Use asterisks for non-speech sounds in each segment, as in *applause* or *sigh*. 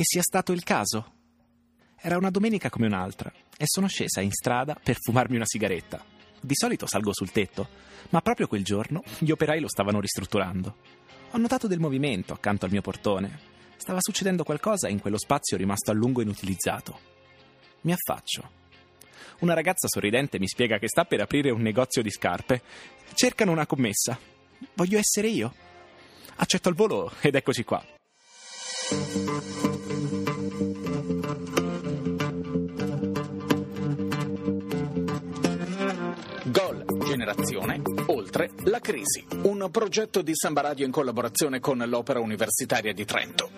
che sia stato il caso. Era una domenica come un'altra e sono scesa in strada per fumarmi una sigaretta. Di solito salgo sul tetto, ma proprio quel giorno gli operai lo stavano ristrutturando. Ho notato del movimento accanto al mio portone. Stava succedendo qualcosa in quello spazio rimasto a lungo inutilizzato. Mi affaccio. Una ragazza sorridente mi spiega che sta per aprire un negozio di scarpe. Cercano una commessa. Voglio essere io. Accetto il volo ed eccoci qua. Generazione Oltre la crisi, un progetto di Samba Radio in collaborazione con l'Opera Universitaria di Trento.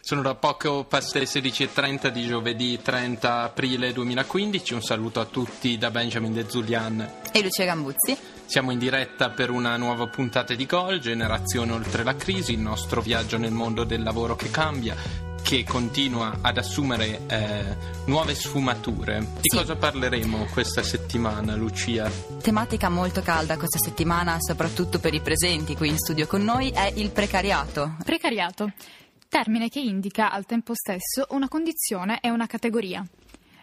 Sono da poco passate le 16.30 di giovedì 30 aprile 2015. Un saluto a tutti da Benjamin De Zulian e Lucia Gambuzzi. Siamo in diretta per una nuova puntata di Gol, Generazione oltre la crisi, il nostro viaggio nel mondo del lavoro che cambia che continua ad assumere eh, nuove sfumature. Di sì. cosa parleremo questa settimana, Lucia? Tematica molto calda questa settimana, soprattutto per i presenti qui in studio con noi, è il precariato. Precariato termine che indica al tempo stesso una condizione e una categoria.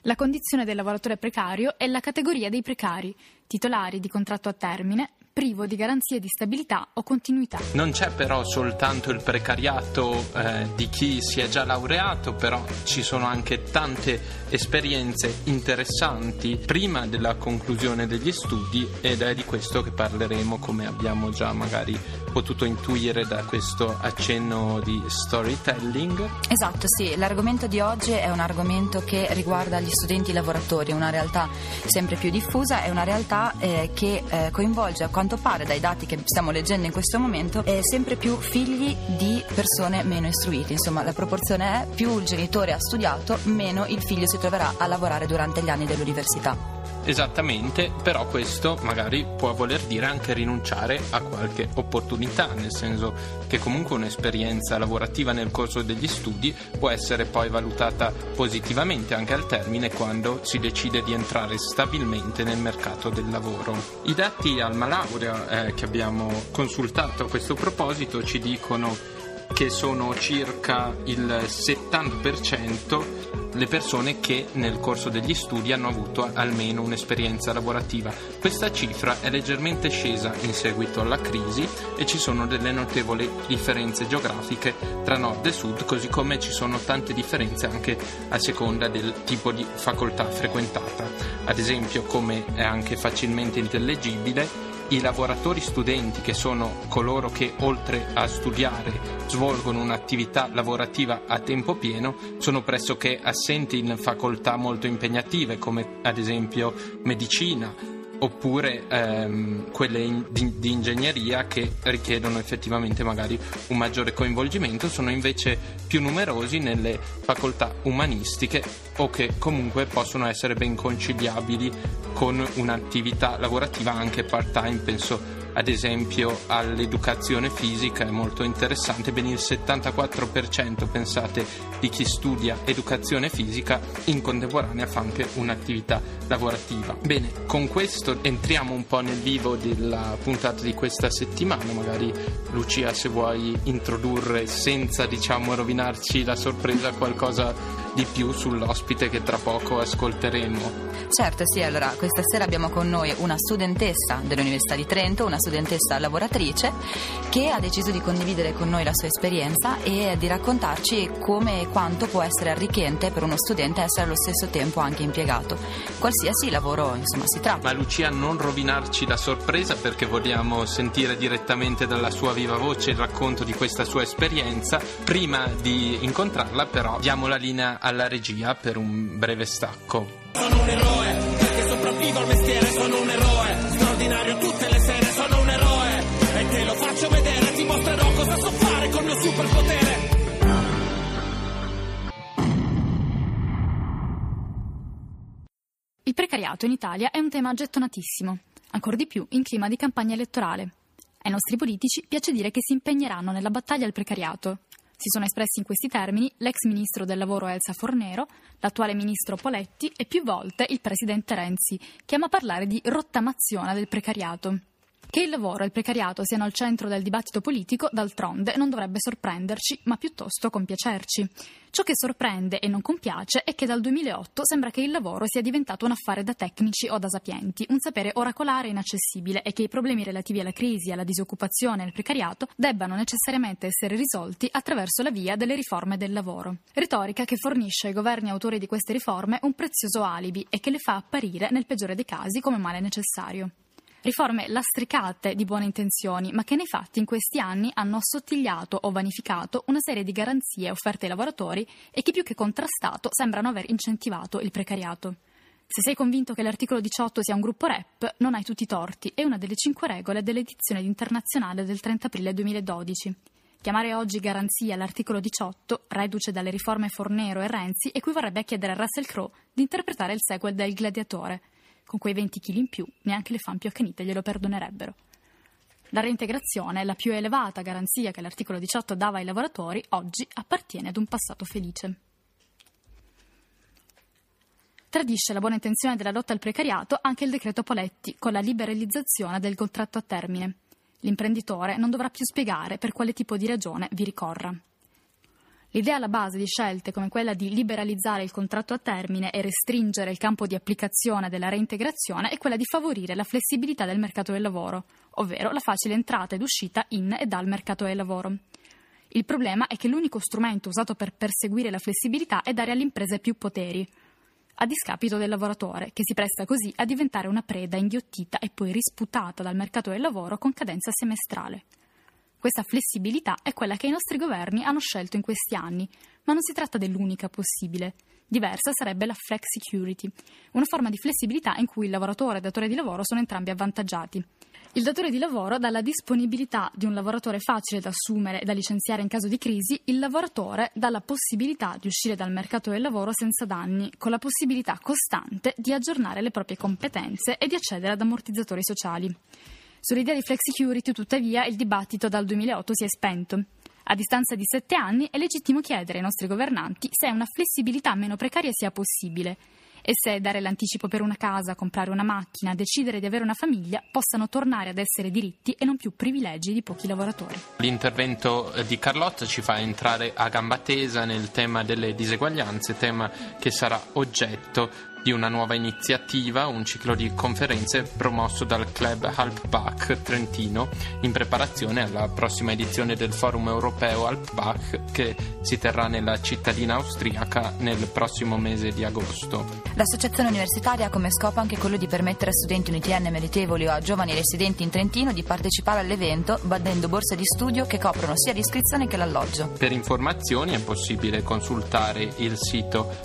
La condizione del lavoratore precario è la categoria dei precari, titolari di contratto a termine, privo di garanzie di stabilità o continuità. Non c'è però soltanto il precariato eh, di chi si è già laureato, però ci sono anche tante esperienze interessanti prima della conclusione degli studi ed è di questo che parleremo come abbiamo già magari potuto intuire da questo accenno di storytelling. Esatto, sì, l'argomento di oggi è un argomento che riguarda gli studenti lavoratori, una realtà sempre più diffusa, è una realtà eh, che eh, coinvolge a quanto pare dai dati che stiamo leggendo in questo momento, è sempre più figli di persone meno istruite. Insomma, la proporzione è più il genitore ha studiato, meno il figlio si troverà a lavorare durante gli anni dell'università. Esattamente, però questo magari può voler dire anche rinunciare a qualche opportunità, nel senso che comunque un'esperienza lavorativa nel corso degli studi può essere poi valutata positivamente anche al termine quando si decide di entrare stabilmente nel mercato del lavoro. I dati Alma Laurea eh, che abbiamo consultato a questo proposito ci dicono che sono circa il 70% le persone che nel corso degli studi hanno avuto almeno un'esperienza lavorativa. Questa cifra è leggermente scesa in seguito alla crisi e ci sono delle notevoli differenze geografiche tra nord e sud, così come ci sono tante differenze anche a seconda del tipo di facoltà frequentata. Ad esempio, come è anche facilmente intellegibile, i lavoratori studenti, che sono coloro che oltre a studiare svolgono un'attività lavorativa a tempo pieno, sono pressoché assenti in facoltà molto impegnative come ad esempio medicina, oppure ehm, quelle in, di, di, ingegneria che richiedono effettivamente magari un maggiore coinvolgimento, sono invece più numerosi nelle facoltà umanistiche o che comunque possono essere ben conciliabili con un'attività lavorativa anche part-time, penso ad esempio all'educazione fisica è molto interessante, ben il 74% pensate di chi studia educazione fisica in contemporanea fa anche un'attività lavorativa. Bene, con questo entriamo un po' nel vivo della puntata di questa settimana, magari Lucia se vuoi introdurre senza diciamo rovinarci la sorpresa qualcosa di più sull'ospite che tra poco ascolteremo. Certo, sì, allora questa sera abbiamo con noi una studentessa dell'Università di Trento, una studentessa lavoratrice che ha deciso di condividere con noi la sua esperienza e di raccontarci come e quanto può essere arricchente per uno studente essere allo stesso tempo anche impiegato. Qualsiasi lavoro, insomma, si tratta. Ma Lucia, non rovinarci la sorpresa perché vogliamo sentire direttamente dalla sua viva voce il racconto di questa sua esperienza. Prima di incontrarla, però, diamo la linea alla regia per un breve stacco. Sono un eroe, perché sopravvivo al mestiere, sono un eroe. Straordinario tutte le sere, sono un eroe. E te lo faccio vedere, ti mostrerò cosa so fare col mio superpotere. Il precariato in Italia è un tema gettonatissimo, ancora di più in clima di campagna elettorale. Ai nostri politici piace dire che si impegneranno nella battaglia al precariato, si sono espressi in questi termini l'ex ministro del lavoro Elsa Fornero, l'attuale ministro Poletti e più volte il presidente Renzi, che ama parlare di rottamazione del precariato. Che il lavoro e il precariato siano al centro del dibattito politico, d'altronde, non dovrebbe sorprenderci, ma piuttosto compiacerci. Ciò che sorprende e non compiace è che dal 2008 sembra che il lavoro sia diventato un affare da tecnici o da sapienti, un sapere oracolare e inaccessibile e che i problemi relativi alla crisi, alla disoccupazione e al precariato debbano necessariamente essere risolti attraverso la via delle riforme del lavoro. Retorica che fornisce ai governi autori di queste riforme un prezioso alibi e che le fa apparire, nel peggiore dei casi, come male necessario. Riforme lastricate di buone intenzioni, ma che nei fatti in questi anni hanno assottigliato o vanificato una serie di garanzie offerte ai lavoratori e che più che contrastato sembrano aver incentivato il precariato. Se sei convinto che l'articolo 18 sia un gruppo rap, non hai tutti i torti, è una delle cinque regole dell'edizione internazionale del 30 aprile 2012. Chiamare oggi garanzia l'articolo 18, reduce dalle riforme Fornero e Renzi, equivarrebbe a chiedere a Russell Crowe di interpretare il sequel del Gladiatore – con quei 20 kg in più, neanche le fan più accanite glielo perdonerebbero. La reintegrazione, la più elevata garanzia che l'articolo 18 dava ai lavoratori, oggi appartiene ad un passato felice. Tradisce la buona intenzione della lotta al precariato anche il decreto Poletti, con la liberalizzazione del contratto a termine. L'imprenditore non dovrà più spiegare per quale tipo di ragione vi ricorra. L'idea alla base di scelte come quella di liberalizzare il contratto a termine e restringere il campo di applicazione della reintegrazione è quella di favorire la flessibilità del mercato del lavoro, ovvero la facile entrata ed uscita in e dal mercato del lavoro. Il problema è che l'unico strumento usato per perseguire la flessibilità è dare alle imprese più poteri, a discapito del lavoratore, che si presta così a diventare una preda inghiottita e poi risputata dal mercato del lavoro con cadenza semestrale. Questa flessibilità è quella che i nostri governi hanno scelto in questi anni, ma non si tratta dell'unica possibile. Diversa sarebbe la flex security, una forma di flessibilità in cui il lavoratore e il datore di lavoro sono entrambi avvantaggiati. Il datore di lavoro dà la disponibilità di un lavoratore facile da assumere e da licenziare in caso di crisi, il lavoratore dà la possibilità di uscire dal mercato del lavoro senza danni, con la possibilità costante di aggiornare le proprie competenze e di accedere ad ammortizzatori sociali. Sull'idea di flex security, tuttavia, il dibattito dal 2008 si è spento. A distanza di sette anni è legittimo chiedere ai nostri governanti se una flessibilità meno precaria sia possibile e se dare l'anticipo per una casa, comprare una macchina, decidere di avere una famiglia possano tornare ad essere diritti e non più privilegi di pochi lavoratori. L'intervento di Carlotta ci fa entrare a gamba tesa nel tema delle diseguaglianze, tema che sarà oggetto di una nuova iniziativa, un ciclo di conferenze promosso dal club Alpbach Trentino in preparazione alla prossima edizione del Forum Europeo Alpbach che si terrà nella cittadina austriaca nel prossimo mese di agosto. L'associazione universitaria ha come scopo anche quello di permettere a studenti un ITN meritevoli o a giovani residenti in Trentino di partecipare all'evento bandendo borse di studio che coprono sia l'iscrizione che l'alloggio. Per informazioni è possibile consultare il sito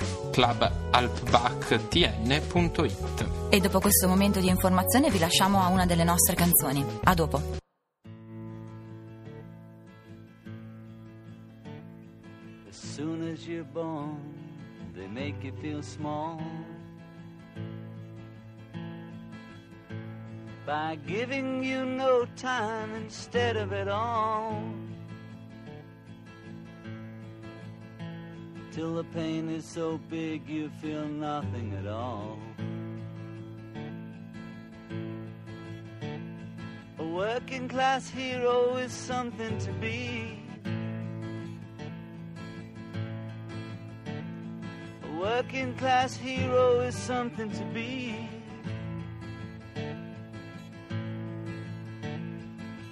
clubalpbachtn.it. E dopo questo momento di informazione vi lasciamo a una delle nostre canzoni. A dopo. As soon as you're born, they make you feel small. By giving you no time instead of it all. Till the pain is so big you feel nothing at all. A working class hero is something to be. A working class hero is something to be.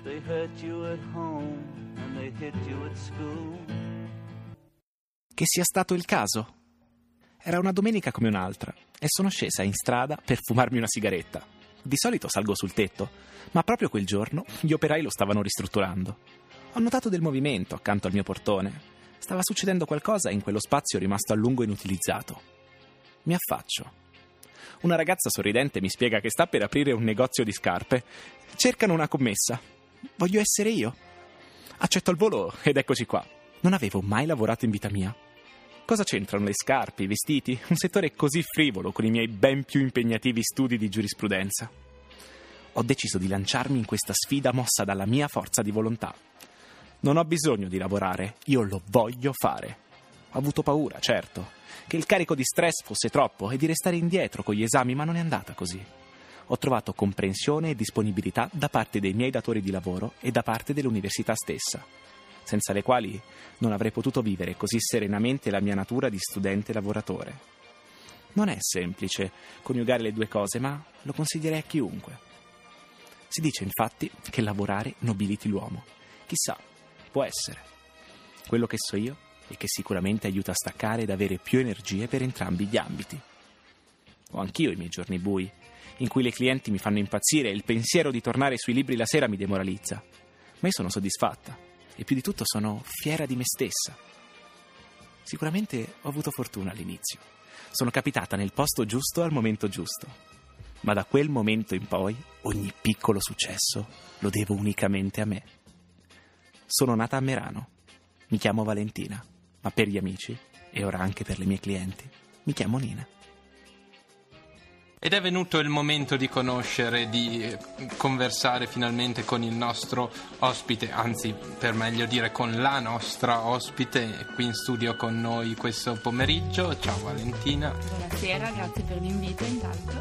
They hurt you at home and they hit you at school. Che sia stato il caso. Era una domenica come un'altra e sono scesa in strada per fumarmi una sigaretta. Di solito salgo sul tetto, ma proprio quel giorno gli operai lo stavano ristrutturando. Ho notato del movimento accanto al mio portone. Stava succedendo qualcosa in quello spazio rimasto a lungo inutilizzato. Mi affaccio. Una ragazza sorridente mi spiega che sta per aprire un negozio di scarpe. Cercano una commessa. Voglio essere io. Accetto il volo ed eccoci qua. Non avevo mai lavorato in vita mia. Cosa c'entrano le scarpe, i vestiti? Un settore così frivolo con i miei ben più impegnativi studi di giurisprudenza. Ho deciso di lanciarmi in questa sfida mossa dalla mia forza di volontà. Non ho bisogno di lavorare, io lo voglio fare. Ho avuto paura, certo, che il carico di stress fosse troppo e di restare indietro con gli esami, ma non è andata così. ho trovato comprensione e disponibilità da parte dei miei datori di lavoro e da parte dell'università stessa, senza le quali non avrei potuto vivere così serenamente la mia natura di studente lavoratore. Non è semplice coniugare le due cose, ma lo consiglierei a chiunque. Si dice infatti che lavorare nobiliti l'uomo. Chissà, può essere. Quello che so io è che sicuramente aiuta a staccare ed avere più energie per entrambi gli ambiti. Ho anch'io i miei giorni bui, in cui le clienti mi fanno impazzire e il pensiero di tornare sui libri la sera mi demoralizza. Ma io sono soddisfatta e più di tutto sono fiera di me stessa. Sicuramente ho avuto fortuna all'inizio. Sono capitata nel posto giusto al momento giusto. Ma da quel momento in poi ogni piccolo successo lo devo unicamente a me. Sono nata a Merano. Mi chiamo Valentina, ma per gli amici e ora anche per le mie clienti mi chiamo Nina. Ed è venuto il momento di conoscere, di eh, conversare finalmente con il nostro ospite, anzi per meglio dire con la nostra ospite qui in studio con noi questo pomeriggio. Ciao Valentina. Buonasera, grazie per l'invito intanto.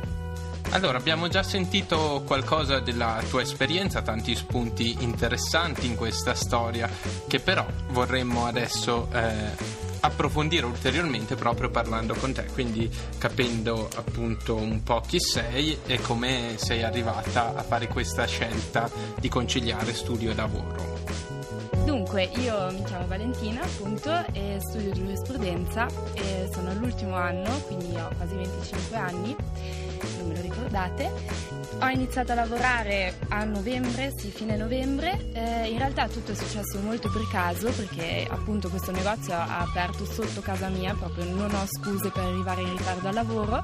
Allora, abbiamo già sentito qualcosa della tua esperienza, tanti spunti interessanti in questa storia, che però vorremmo adesso eh, approfondire ulteriormente proprio parlando con te, quindi capendo appunto un po' chi sei e come sei arrivata a fare questa scelta di conciliare studio e lavoro. Dunque, io mi chiamo Valentina, appunto, e studio giurisprudenza e sono all'ultimo anno, quindi ho quasi 25 anni, non me lo ricordate. Ho iniziato a lavorare a novembre, sì, fine novembre. Eh, in realtà tutto è successo molto per caso perché appunto questo negozio ha aperto sotto casa mia, proprio non ho scuse per arrivare in ritardo al lavoro.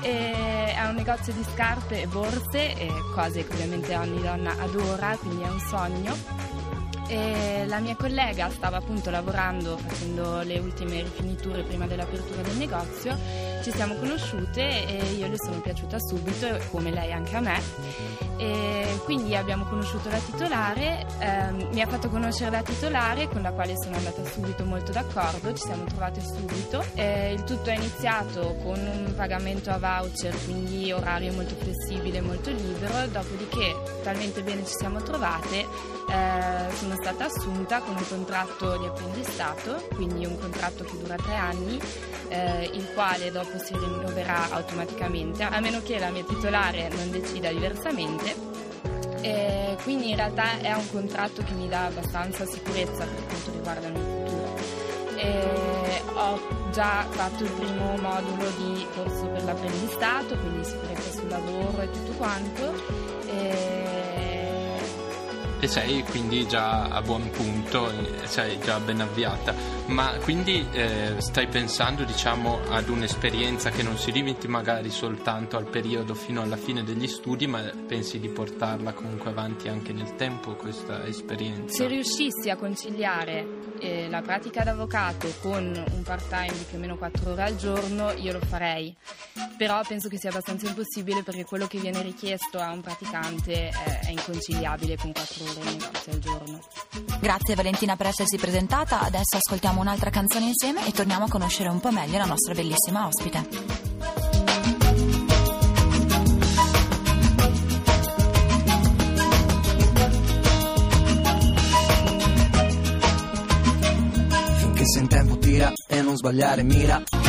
E è un negozio di scarpe e borse, cose che ovviamente ogni donna adora, quindi è un sogno e la mia collega stava appunto lavorando facendo le ultime rifiniture prima dell'apertura del negozio, ci siamo conosciute e io le sono piaciuta subito, come lei anche a me. E quindi abbiamo conosciuto la titolare, ehm, mi ha fatto conoscere la titolare con la quale sono andata subito molto d'accordo, ci siamo trovate subito. E il tutto è iniziato con un pagamento a voucher, quindi orario molto flessibile, molto libero, dopodiché talmente bene ci siamo trovate, eh, sono stata assunta con un contratto di apprendistato, quindi un contratto che dura tre anni, eh, il quale dopo si rinnoverà automaticamente, a meno che la mia titolare non decida diversamente. E quindi in realtà è un contratto che mi dà abbastanza sicurezza per quanto riguarda il mio futuro. E ho già fatto il primo modulo di corso per l'apprendistato, quindi sicurezza sul lavoro e tutto quanto. E sei quindi già a buon punto, sei già ben avviata. Ma quindi eh, stai pensando diciamo ad un'esperienza che non si limiti magari soltanto al periodo fino alla fine degli studi, ma pensi di portarla comunque avanti anche nel tempo questa esperienza? Se riuscissi a conciliare eh, la pratica d'avvocato con un part time di più o meno 4 ore al giorno, io lo farei. Però penso che sia abbastanza impossibile perché quello che viene richiesto a un praticante è, è inconciliabile con 4 ore di negozio al giorno. Grazie Valentina per essersi presentata, adesso ascoltiamo un'altra canzone insieme e torniamo a conoscere un po' meglio la nostra bellissima ospite. se in tempo tira e non sbagliare mira.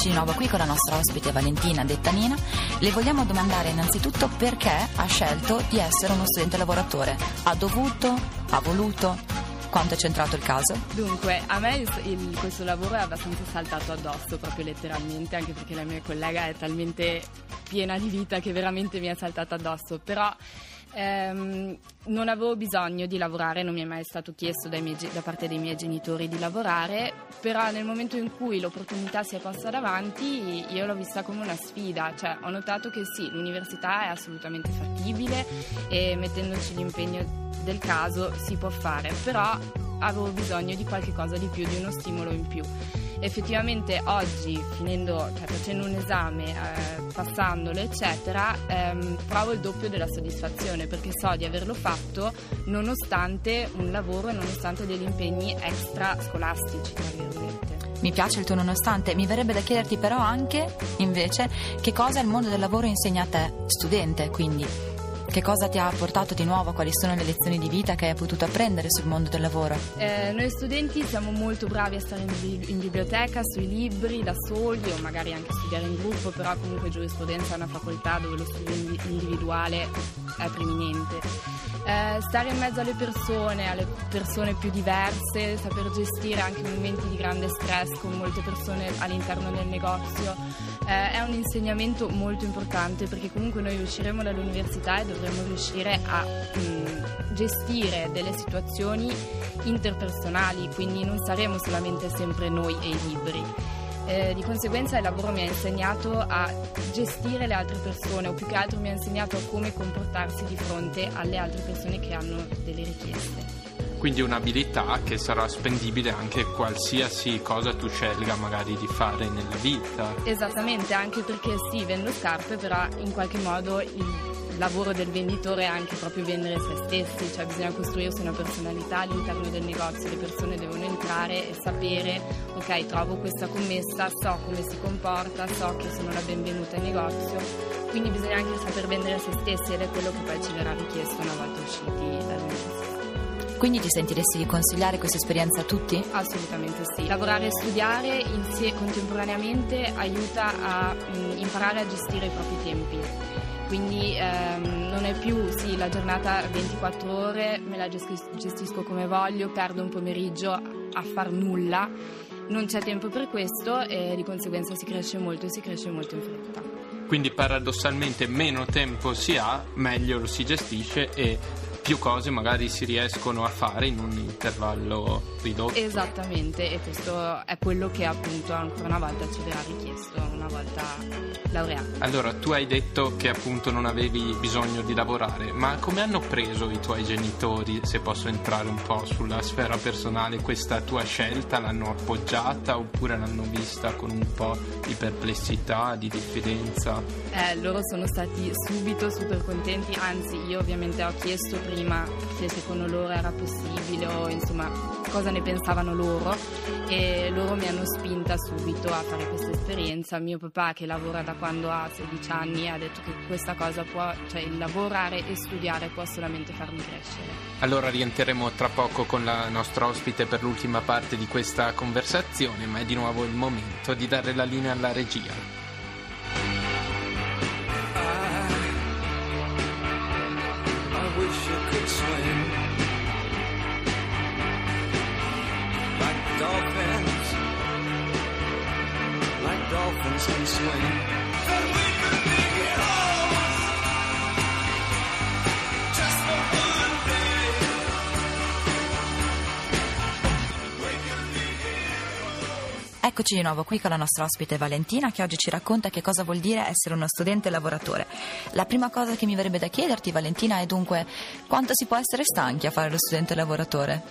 Eccoci di nuovo qui con la nostra ospite Valentina Dettanina. Le vogliamo domandare innanzitutto perché ha scelto di essere uno studente lavoratore. Ha dovuto? Ha voluto? Quanto è centrato il caso? Dunque, a me il, il, questo lavoro è abbastanza saltato addosso, proprio letteralmente, anche perché la mia collega è talmente piena di vita che veramente mi è saltata addosso. Però ehm, non avevo bisogno di lavorare, non mi è mai stato chiesto miei, da parte dei miei genitori di lavorare, però nel momento in cui l'opportunità si è posta davanti io l'ho vista come una sfida, cioè ho notato che sì, l'università è assolutamente fattibile e mettendoci l'impegno del caso si può fare, però avevo bisogno di qualche cosa di più, di uno stimolo in più. Effettivamente oggi, finendo, cioè, facendo un esame, eh, passandolo, eccetera, ehm, trovo il doppio della soddisfazione perché so di averlo fatto nonostante un lavoro e nonostante degli impegni extra scolastici. Mi piace il tuo nonostante, mi verrebbe da chiederti però anche, invece, che cosa il mondo del lavoro insegna a te, studente, quindi che cosa ti ha portato di nuovo? Quali sono le lezioni di vita che hai potuto apprendere sul mondo del lavoro? Eh, noi studenti siamo molto bravi a stare in, bi- in, biblioteca, sui libri, da soli o magari anche studiare in gruppo, però comunque giurisprudenza è una facoltà dove lo studio individuale è preminente. Eh, stare in mezzo alle persone, alle persone più diverse, saper gestire anche momenti di grande stress con molte persone all'interno del negozio, eh, è un insegnamento molto importante perché comunque noi usciremo dall'università e dovremo riuscire a mh, mm, gestire delle situazioni interpersonali, quindi non saremo solamente sempre noi e i libri. Eh, di conseguenza il lavoro mi ha insegnato a gestire le altre persone o più che altro mi ha insegnato a come comportarsi di fronte alle altre persone che hanno delle richieste. Quindi un'abilità che sarà spendibile anche qualsiasi cosa tu scelga magari di fare nella vita. Esattamente, anche perché sì, vendo scarpe, però in qualche modo il lavoro del venditore è anche proprio vendere se stessi, cioè bisogna costruirsi una personalità all'interno del negozio, le persone devono entrare e sapere, ok, trovo questa commessa, so come si comporta, so che sono la benvenuta in negozio, quindi bisogna anche saper vendere se stessi ed è quello che poi ci verrà richiesto una volta usciti dal negozio. Quindi ti sentiresti di consigliare questa esperienza a tutti? Assolutamente sì. Lavorare e studiare insie- contemporaneamente aiuta a mh, mm, imparare a gestire i propri tempi quindi ehm, non è più sì, la giornata 24 ore, me la gestisco come voglio, perdo un pomeriggio a far nulla, non c'è tempo per questo e di conseguenza si cresce molto e si cresce molto in fretta. Quindi paradossalmente meno tempo si ha, meglio lo si gestisce e più cose magari si riescono a fare in un intervallo ridotto. Esattamente, e questo è quello che appunto ancora una volta ci verrà richiesto volta laureato. Allora, tu hai detto che appunto non avevi bisogno di lavorare, ma come hanno preso i tuoi genitori, se posso entrare un po' sulla sfera personale, questa tua scelta? L'hanno appoggiata oppure l'hanno vista con un po' di perplessità, di diffidenza? Eh, loro sono stati subito super contenti, anzi io ovviamente ho chiesto prima prima se secondo loro era possibile o insomma cosa ne pensavano loro e loro mi hanno spinta subito a fare questa esperienza. Mio papà che lavora da quando ha 16 anni ha detto che questa cosa può, cioè lavorare e studiare può solamente farmi crescere. Allora rientreremo tra poco con la nostra ospite per l'ultima parte di questa conversazione, ma è di nuovo il momento di dare la linea alla regia. Eccoci di nuovo qui con la nostra ospite Valentina che oggi ci racconta che cosa vuol dire essere uno studente lavoratore. La prima cosa che mi verrebbe da chiederti Valentina è dunque quanto si può essere stanchi a fare lo studente lavoratore?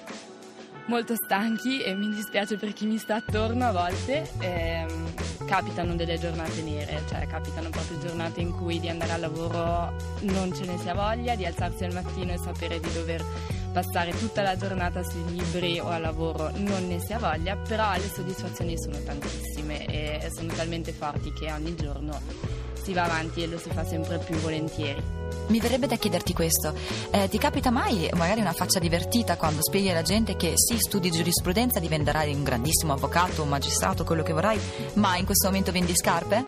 Molto stanchi e mi dispiace per chi mi sta attorno a volte. Ehm, capitano delle giornate nere, cioè capitano proprio giornate in cui di andare al lavoro non ce ne sia voglia, di alzarsi al mattino e sapere di dover passare tutta la giornata sui libri o al lavoro non ne si ha voglia, però le soddisfazioni sono tantissime e sono talmente forti che ogni giorno si va avanti e lo si fa sempre più volentieri. Mi verrebbe da chiederti questo, eh, ti capita mai magari una faccia divertita quando spieghi alla gente che sì, studi giurisprudenza, diventerai un grandissimo avvocato, un magistrato, quello che vorrai, ma in questo momento vendi scarpe?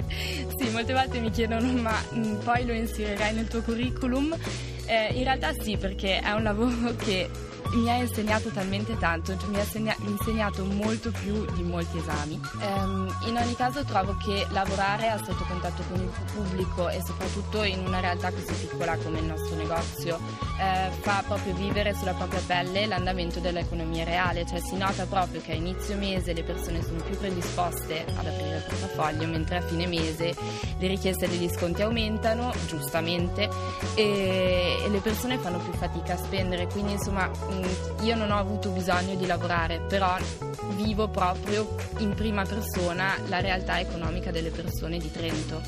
Sì, molte volte mi chiedono ma mh, mm, poi lo inserirai nel tuo curriculum? Eh, in realtà sì, perché è un lavoro *laughs* che mi ha insegnato talmente tanto, mi ha segna- insegnato molto più di molti esami. Um, in ogni caso trovo che lavorare a stretto contatto con il pubblico e soprattutto in una realtà così piccola come il nostro negozio eh, fa proprio vivere sulla propria pelle l'andamento dell'economia reale, cioè si nota proprio che a inizio mese le persone sono più predisposte ad aprire il portafoglio, mentre a fine mese le richieste degli sconti aumentano, giustamente, e, e, le persone fanno più fatica a spendere, quindi insomma mh, io non ho avuto bisogno di lavorare, però vivo proprio in prima persona la realtà economica delle persone di Trento.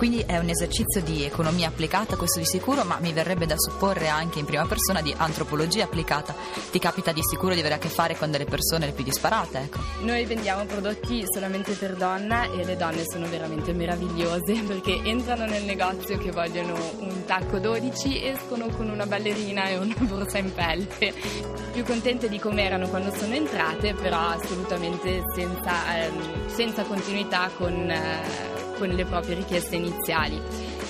Quindi è un esercizio di economia applicata, questo di sicuro, ma mi verrebbe da supporre anche in prima persona di antropologia applicata. Ti capita di sicuro di avere a che fare con delle persone le più disparate, ecco. Noi vendiamo prodotti solamente per donna e le donne sono veramente meravigliose *laughs* perché entrano nel negozio che vogliono un tacco 12, escono con una ballerina e una borsa in pelle. Più contente di come erano quando sono entrate, però assolutamente senza, ehm, senza continuità con... Eh, con le proprie richieste iniziali.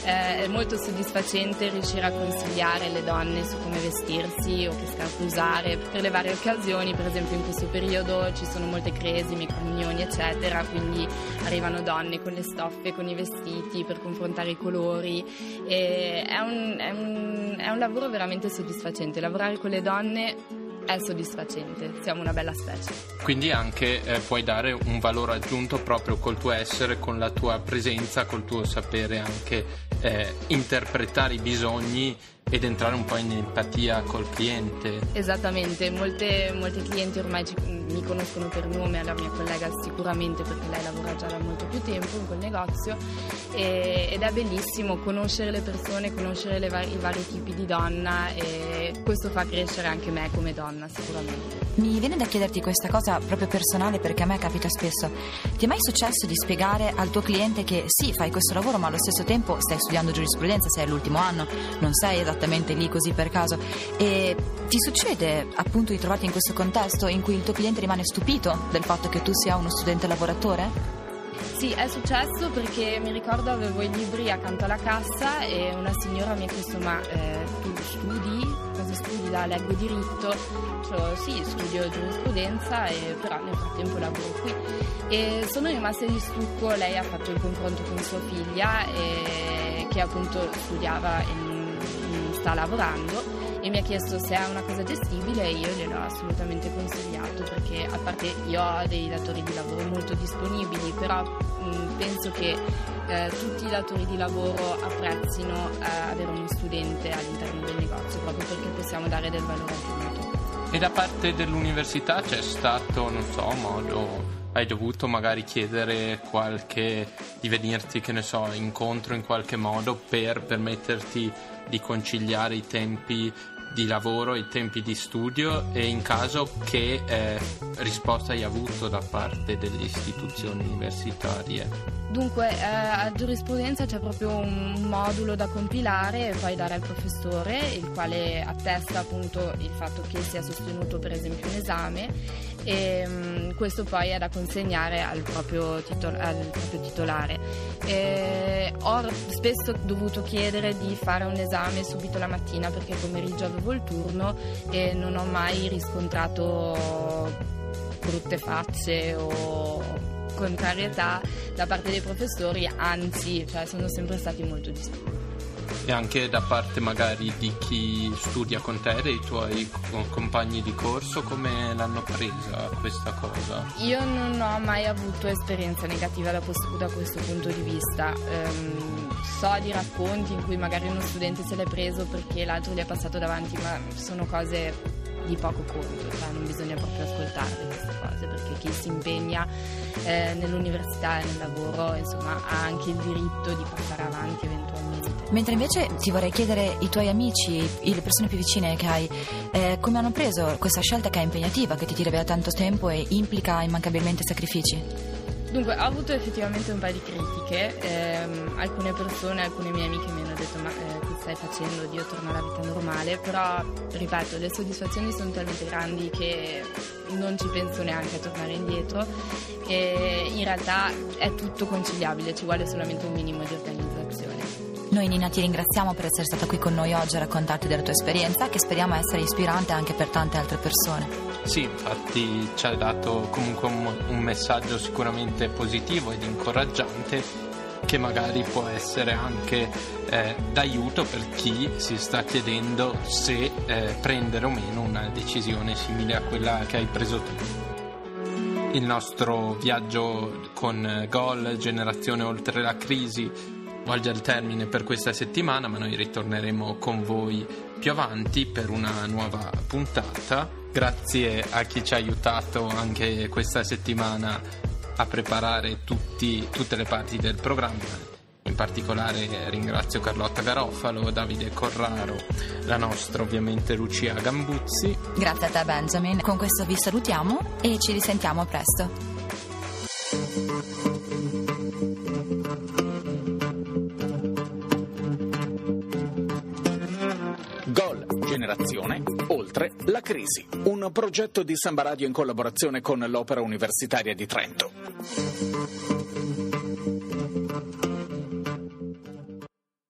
Eh, è molto soddisfacente riuscire a consigliare le donne su come vestirsi o che scarpe usare per le varie occasioni, per esempio in questo periodo ci sono molte cresime, comunioni eccetera, quindi arrivano donne con le stoffe, con i vestiti per confrontare i colori. È un, è, un, è un lavoro veramente soddisfacente, lavorare con le donne è soddisfacente, siamo una bella specie. Quindi anche eh, puoi dare un valore aggiunto proprio col tuo essere, con la tua presenza, col tuo sapere anche eh, interpretare i bisogni ed entrare un po' in empatia col cliente. Esattamente, molte, molte clienti ormai ci, mi conoscono per nome, la mia collega sicuramente perché lei lavora già da molto più tempo in quel negozio e, ed è bellissimo conoscere le persone, conoscere var- i vari tipi di donna e questo fa crescere anche me come donna sicuramente. Mi viene da chiederti questa cosa proprio personale perché a me capita spesso. Ti è mai successo di spiegare al tuo cliente che sì, fai questo lavoro ma allo stesso tempo stai studiando giurisprudenza, sei all'ultimo anno, non sei esattamente lì così per caso e ti succede appunto di trovarti in questo contesto in cui il tuo cliente rimane stupito del fatto che tu sia uno studente lavoratore? Sì, è successo perché mi ricordo avevo i libri accanto alla cassa e una signora mi ha chiesto ma eh, tu studi? Cosa studi da leggo diritto? Cioè, sì, studio giurisprudenza e però nel frattempo lavoro qui. E sono rimasta di stucco, lei ha fatto il confronto con sua figlia e, che appunto studiava e sta lavorando e mi ha chiesto se è una cosa gestibile e io gliel'ho assolutamente consigliato perché a parte io ho dei datori di lavoro molto disponibili però mh, penso che eh, tutti i datori di lavoro apprezzino eh, avere uno studente all'interno del negozio proprio perché possiamo dare del valore aggiunto. E da parte dell'università c'è stato, non so, modo hai dovuto magari chiedere qualche di venirti, che ne so, incontro in qualche modo per permetterti di conciliare i tempi di lavoro, i tempi di studio e in caso che eh, risposta hai avuto da parte delle istituzioni universitarie? Dunque, eh, a giurisprudenza c'è proprio un modulo da compilare e poi dare al professore, il quale attesta appunto il fatto che sia sostenuto per esempio un esame e um, questo poi è da consegnare al proprio, titol- al proprio titolare. E ho spesso dovuto chiedere di fare un esame subito la mattina perché pomeriggio avevo il turno e non ho mai riscontrato brutte facce o contrarietà da parte dei professori, anzi, cioè, sono sempre stati molto disponibili. E anche da parte magari di chi studia con te, dei tuoi compagni di corso, come l'hanno presa questa cosa? Io non ho mai avuto esperienza negativa da questo, da questo punto di vista. Um, so di racconti in cui magari uno studente se l'è preso perché l'altro gli è passato davanti, ma sono cose di poco conto, cioè non bisogna proprio ascoltarle queste cose perché chi si impegna eh, nell'università e nel lavoro insomma ha anche il diritto di passare avanti eventualmente. Mentre invece ti vorrei chiedere i tuoi amici, le persone più vicine che hai, eh, come hanno preso questa scelta che è impegnativa, che ti tira via tanto tempo e implica immancabilmente sacrifici? Dunque, ho avuto effettivamente un paio di critiche, ehm, alcune persone, alcune mie amiche mi hanno detto ma eh, che stai facendo, Dio torna alla vita normale, però ripeto, le soddisfazioni sono talmente grandi che non ci penso neanche a tornare indietro e in realtà è tutto conciliabile, ci vuole solamente un minimo di organizzazione. Noi Nina ti ringraziamo per essere stata qui con noi oggi a raccontarti della tua esperienza che speriamo essere ispirante anche per tante altre persone. Sì, infatti ci ha dato comunque un, un messaggio sicuramente positivo ed incoraggiante che magari può essere anche eh, d'aiuto per chi si sta chiedendo se eh, prendere o meno una decisione simile a quella che hai preso tu. Il nostro viaggio con Gol, generazione oltre la crisi, volge al termine per questa settimana, ma noi ritorneremo con voi più avanti per una nuova puntata. Grazie a chi ci ha aiutato anche questa settimana a preparare tutti, tutte le parti del programma. In particolare ringrazio Carlotta Garofalo, Davide Corraro, la nostra ovviamente Lucia Gambuzzi. Grazie a te Benjamin. Con questo vi salutiamo e ci risentiamo presto. Generazione Oltre la crisi. Un progetto di Samba Radio in collaborazione con l'Opera Universitaria di Trento.